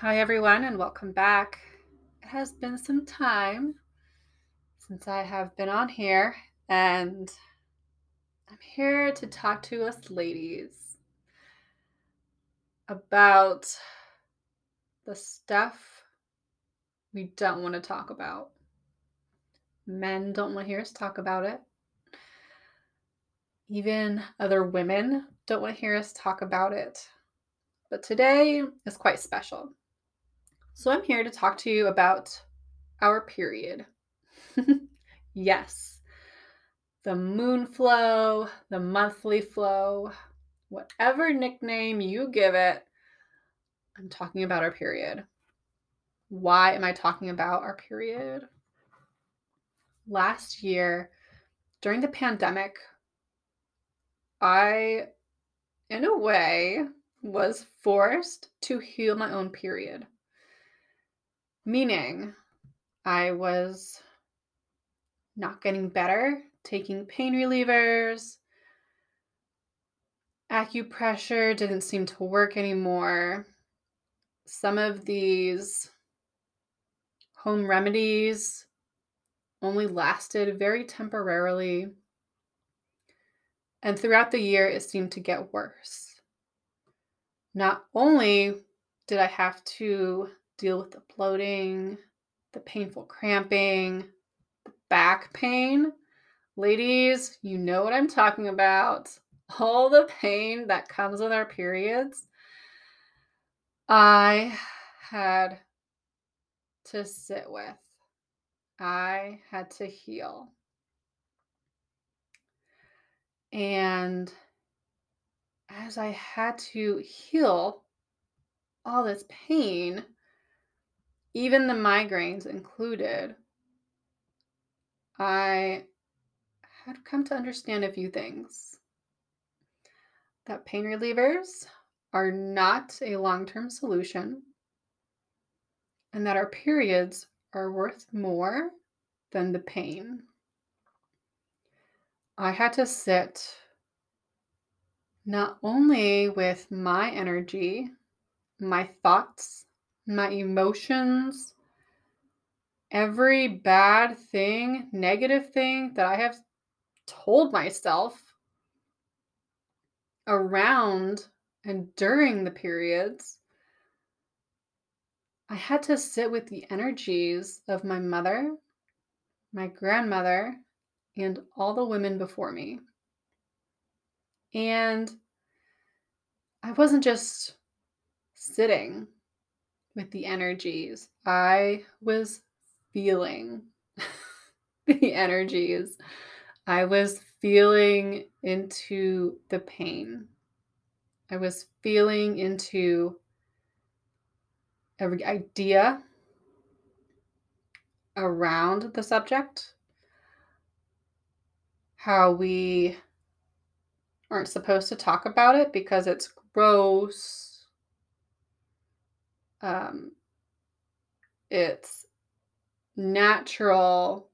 Hi, everyone, and welcome back. It has been some time since I have been on here, and I'm here to talk to us ladies about the stuff we don't want to talk about. Men don't want to hear us talk about it. Even other women don't want to hear us talk about it. But today is quite special. So I'm here to talk to you about our period. yes, the moon flow, the monthly flow, whatever nickname you give it, I'm talking about our period. Why am I talking about our period? Last year, during the pandemic, I, in a way, was forced to heal my own period. Meaning, I was not getting better, taking pain relievers. Acupressure didn't seem to work anymore. Some of these home remedies only lasted very temporarily. And throughout the year, it seemed to get worse. Not only did I have to deal with the bloating, the painful cramping, the back pain. Ladies, you know what I'm talking about. All the pain that comes with our periods. I had to sit with. I had to heal. And as I had to heal all this pain, even the migraines included, I had come to understand a few things. That pain relievers are not a long term solution, and that our periods are worth more than the pain. I had to sit not only with my energy, my thoughts, my emotions, every bad thing, negative thing that I have told myself around and during the periods, I had to sit with the energies of my mother, my grandmother, and all the women before me. And I wasn't just sitting with the energies. I was feeling the energies. I was feeling into the pain. I was feeling into every idea around the subject, how we aren't supposed to talk about it because it's gross um, it's natural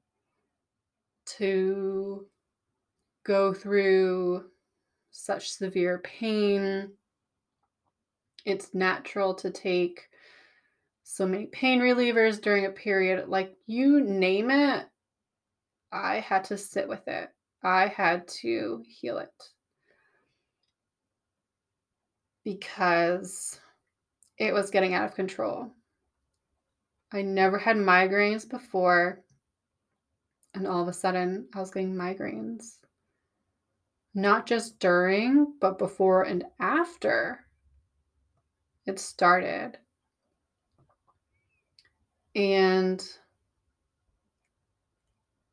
to go through such severe pain. It's natural to take so many pain relievers during a period. Like you name it, I had to sit with it. I had to heal it. Because it was getting out of control. I never had migraines before, and all of a sudden I was getting migraines. Not just during, but before and after it started. And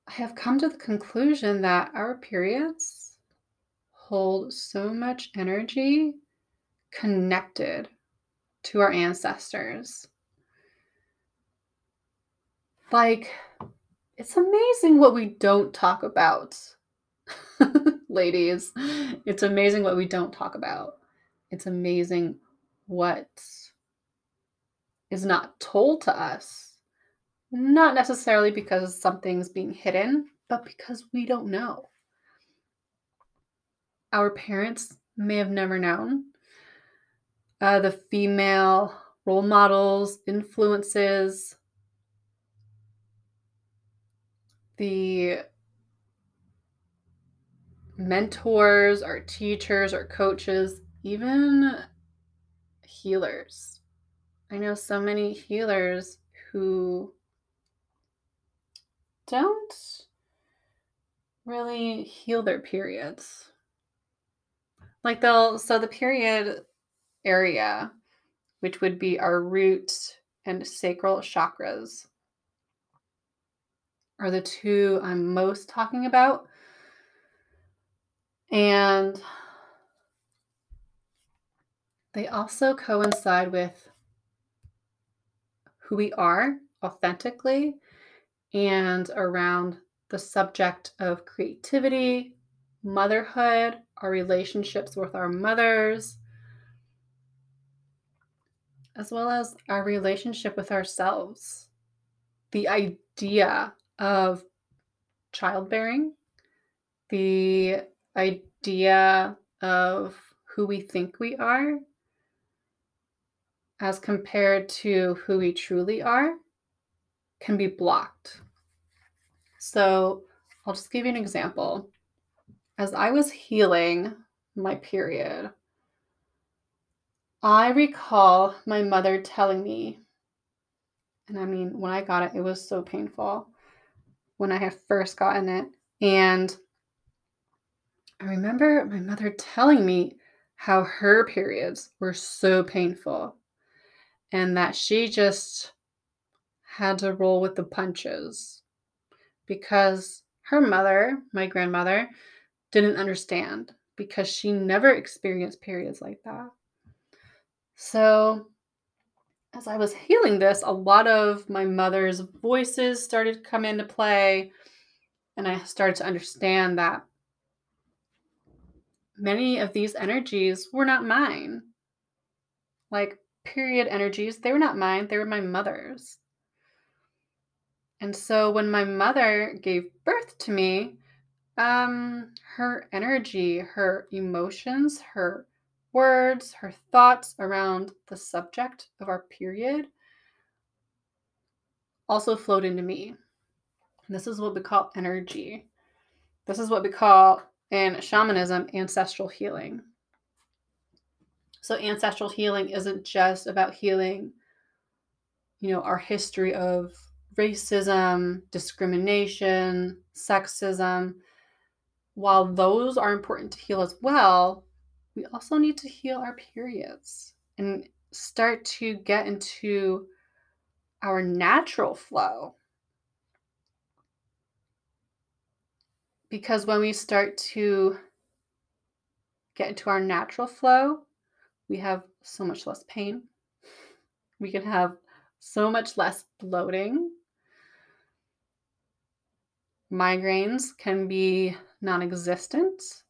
I have come to the conclusion that our periods hold so much energy connected to our ancestors. Like, it's amazing what we don't talk about. Ladies, it's amazing what we don't talk about. It's amazing what is not told to us. Not necessarily because something's being hidden, but because we don't know. Our parents may have never known uh, the female role models, influences, the mentors, our teachers, our coaches, even healers. I know so many healers who don't really heal their periods. Like they'll, so the period area, which would be our root and sacral chakras, are the two I'm most talking about. And they also coincide with who we are authentically and around the subject of creativity, motherhood, our relationships with our mothers, as well as our relationship with ourselves. The idea of childbearing, the idea of who we think we are as compared to who we truly are can be blocked. So I'll just give you an example. As I was healing my period, I recall my mother telling me, and I mean, when I got it, it was so painful when I had first gotten it. And I remember my mother telling me how her periods were so painful and that she just had to roll with the punches because her mother, my grandmother, didn't understand because she never experienced periods like that. So, as I was healing this, a lot of my mother's voices started to come into play, and I started to understand that many of these energies were not mine. Like period energies, they were not mine, they were my mother's. And so when my mother gave birth to me, um, her energy, her emotions, her words, her thoughts around the subject of our period also flowed into me. This is what we call energy. This is what we call in shamanism ancestral healing. So, ancestral healing isn't just about healing, you know, our history of racism, discrimination, sexism, while those are important to heal as well, we also need to heal our periods and start to get into our natural flow. Because when we start to get into our natural flow, we have so much less pain. We can have so much less bloating migraines can be non existent.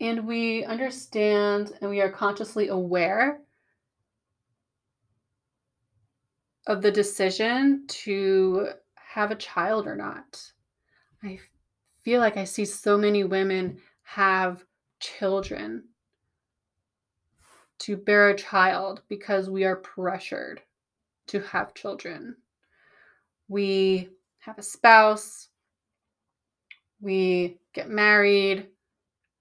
And we understand and we are consciously aware of the decision to have a child or not. I feel like I see so many women have children to bear a child because we are pressured to have children. We have a spouse, we get married,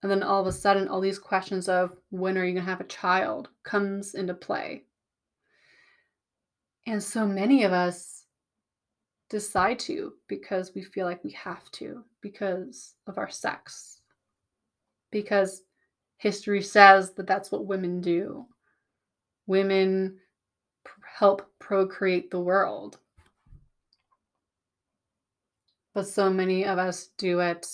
and then all of a sudden all these questions of when are you going to have a child comes into play. And so many of us decide to because we feel like we have to because of our sex. Because history says that that's what women do. Women help procreate the world but so many of us do it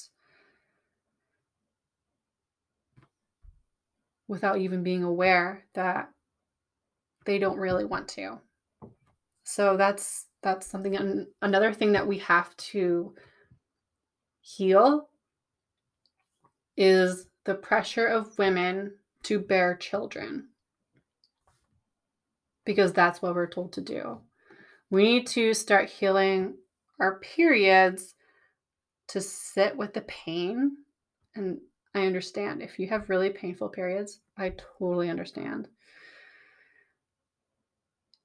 without even being aware that they don't really want to. So that's that's something another thing that we have to heal is the pressure of women to bear children. Because that's what we're told to do. We need to start healing our periods to sit with the pain. And I understand if you have really painful periods, I totally understand.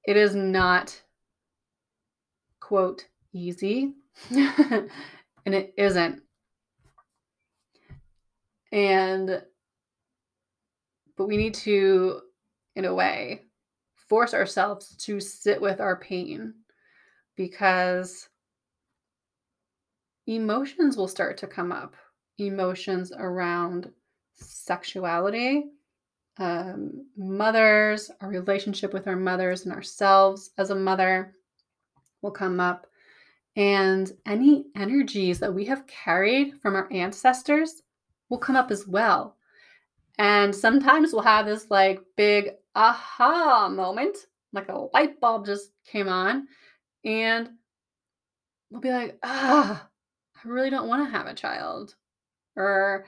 it is not, quote, easy. and it isn't. And, but we need to, in a way, force ourselves to sit with our pain because emotions will start to come up. Emotions around sexuality, um, mothers, our relationship with our mothers and ourselves as a mother will come up. And any energies that we have carried from our ancestors will come up as well. And sometimes we'll have this like big aha moment, like a light bulb just came on, and we'll be like, ah, I really don't want to have a child. Or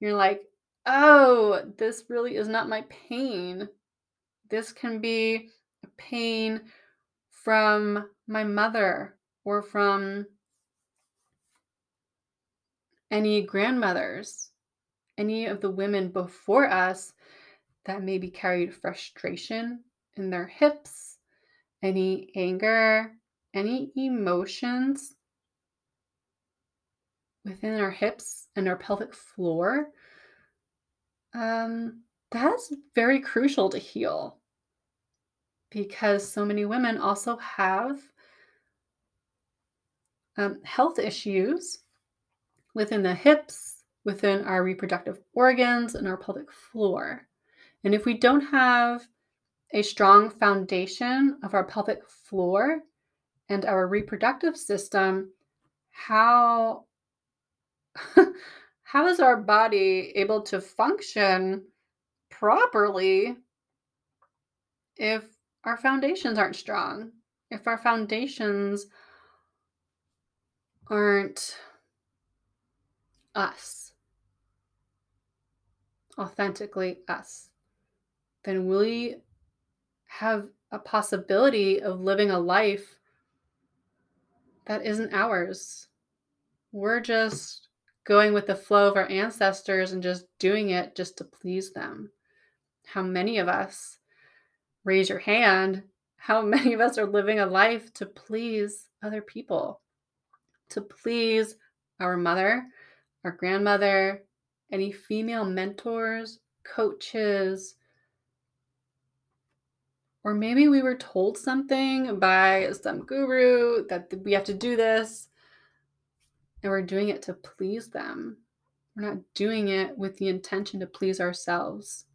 you're like, oh, this really is not my pain. This can be a pain from my mother or from any grandmothers, any of the women before us that maybe carried frustration in their hips, any anger, any emotions within our hips and our pelvic floor, um, that's very crucial to heal because so many women also have um, health issues within the hips, within our reproductive organs, and our pelvic floor. And if we don't have a strong foundation of our pelvic floor and our reproductive system, how how is our body able to function properly if our foundations aren't strong? If our foundations aren't us, authentically us, then we have a possibility of living a life that isn't ours. We're just going with the flow of our ancestors and just doing it just to please them. How many of us, raise your hand, how many of us are living a life to please other people, to please our mother, our grandmother, any female mentors, coaches, or maybe we were told something by some guru that we have to do this and we're doing it to please them. We're not doing it with the intention to please ourselves,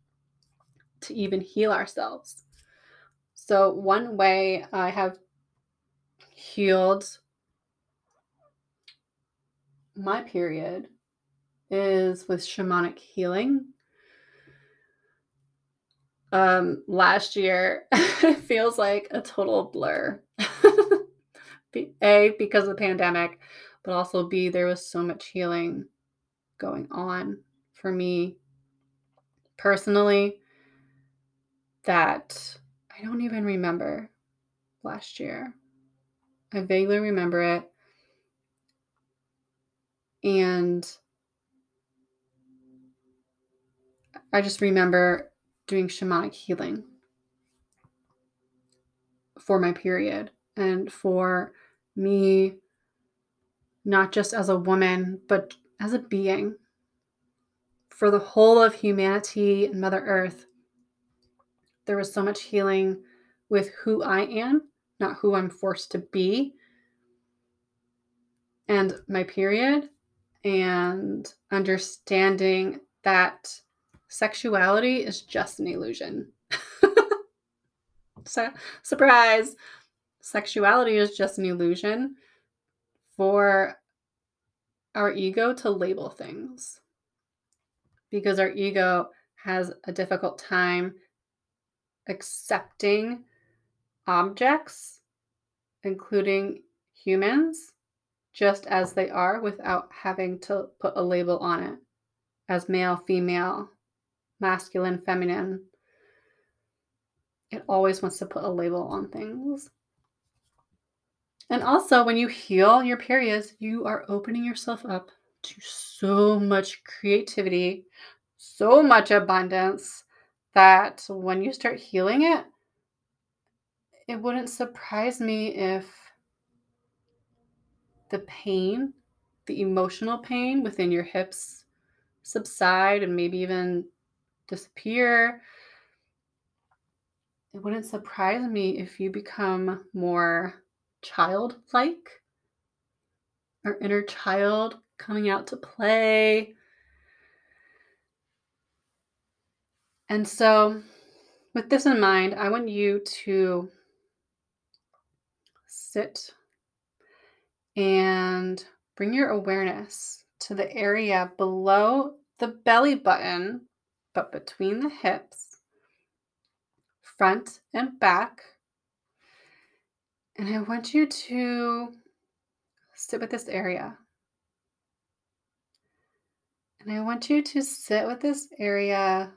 to even heal ourselves. So, one way I have healed my period is with shamanic healing. Um, last year feels like a total blur. a because of the pandemic, but also B, there was so much healing going on for me personally that I don't even remember last year. I vaguely remember it. And I just remember doing shamanic healing for my period and for me not just as a woman, but as a being. For the whole of humanity and Mother Earth, there was so much healing with who I am, not who I'm forced to be, and my period, and understanding that sexuality is just an illusion. so, surprise! Sexuality is just an illusion for our ego to label things because our ego has a difficult time accepting objects, including humans, just as they are without having to put a label on it as male, female, masculine, feminine. It always wants to put a label on things. And also, when you heal your periods, you are opening yourself up to so much creativity, so much abundance that when you start healing it, it wouldn't surprise me if the pain, the emotional pain within your hips subside and maybe even disappear. It wouldn't surprise me if you become more childlike, our inner child coming out to play. And so, with this in mind, I want you to sit and bring your awareness to the area below the belly button, but between the hips, front and back. And I want you to sit with this area. And I want you to sit with this area.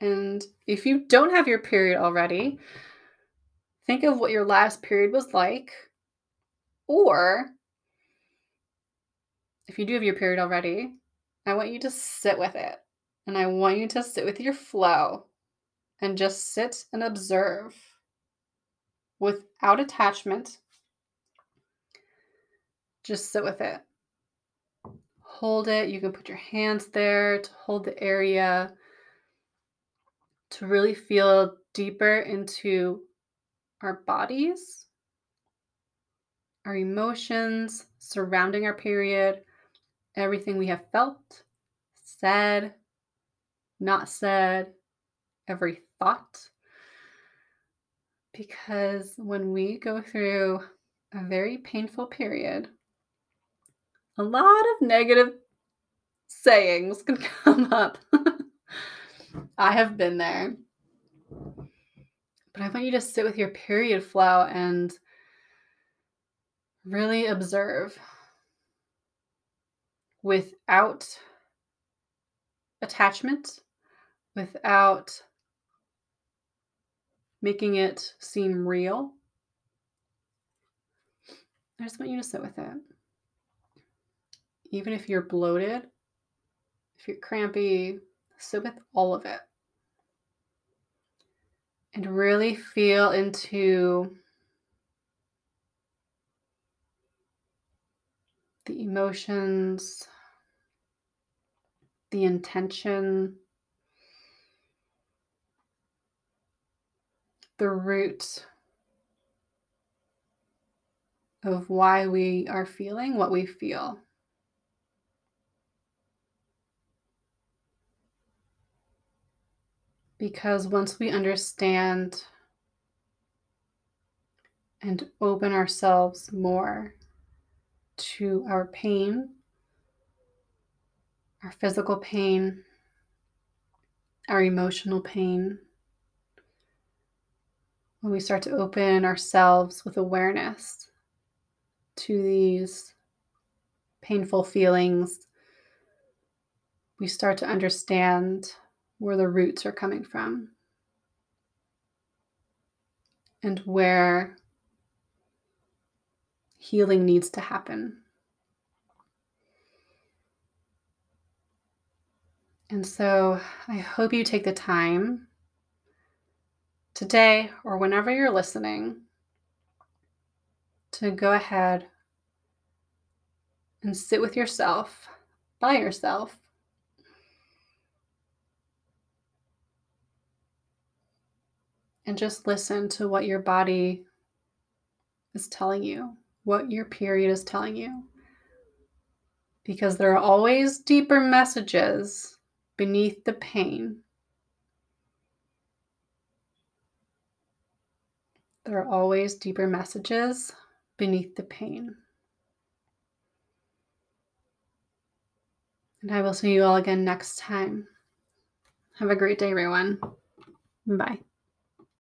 And if you don't have your period already, think of what your last period was like. Or if you do have your period already, I want you to sit with it. And I want you to sit with your flow and just sit and observe without attachment. Just sit with it. Hold it. You can put your hands there to hold the area, to really feel deeper into our bodies, our emotions surrounding our period, everything we have felt, said, not said, every thought. Because when we go through a very painful period, a lot of negative sayings can come up. I have been there. But I want you to sit with your period flow and really observe without attachment, without making it seem real. I just want you to sit with it. Even if you're bloated, if you're crampy, sit with all of it. And really feel into the emotions, the intention, the root of why we are feeling what we feel. Because once we understand and open ourselves more to our pain, our physical pain, our emotional pain, when we start to open ourselves with awareness to these painful feelings, we start to understand where the roots are coming from and where healing needs to happen. And so I hope you take the time today or whenever you're listening to go ahead and sit with yourself by yourself. And just listen to what your body is telling you, what your period is telling you. Because there are always deeper messages beneath the pain. There are always deeper messages beneath the pain. And I will see you all again next time. Have a great day, everyone. Bye.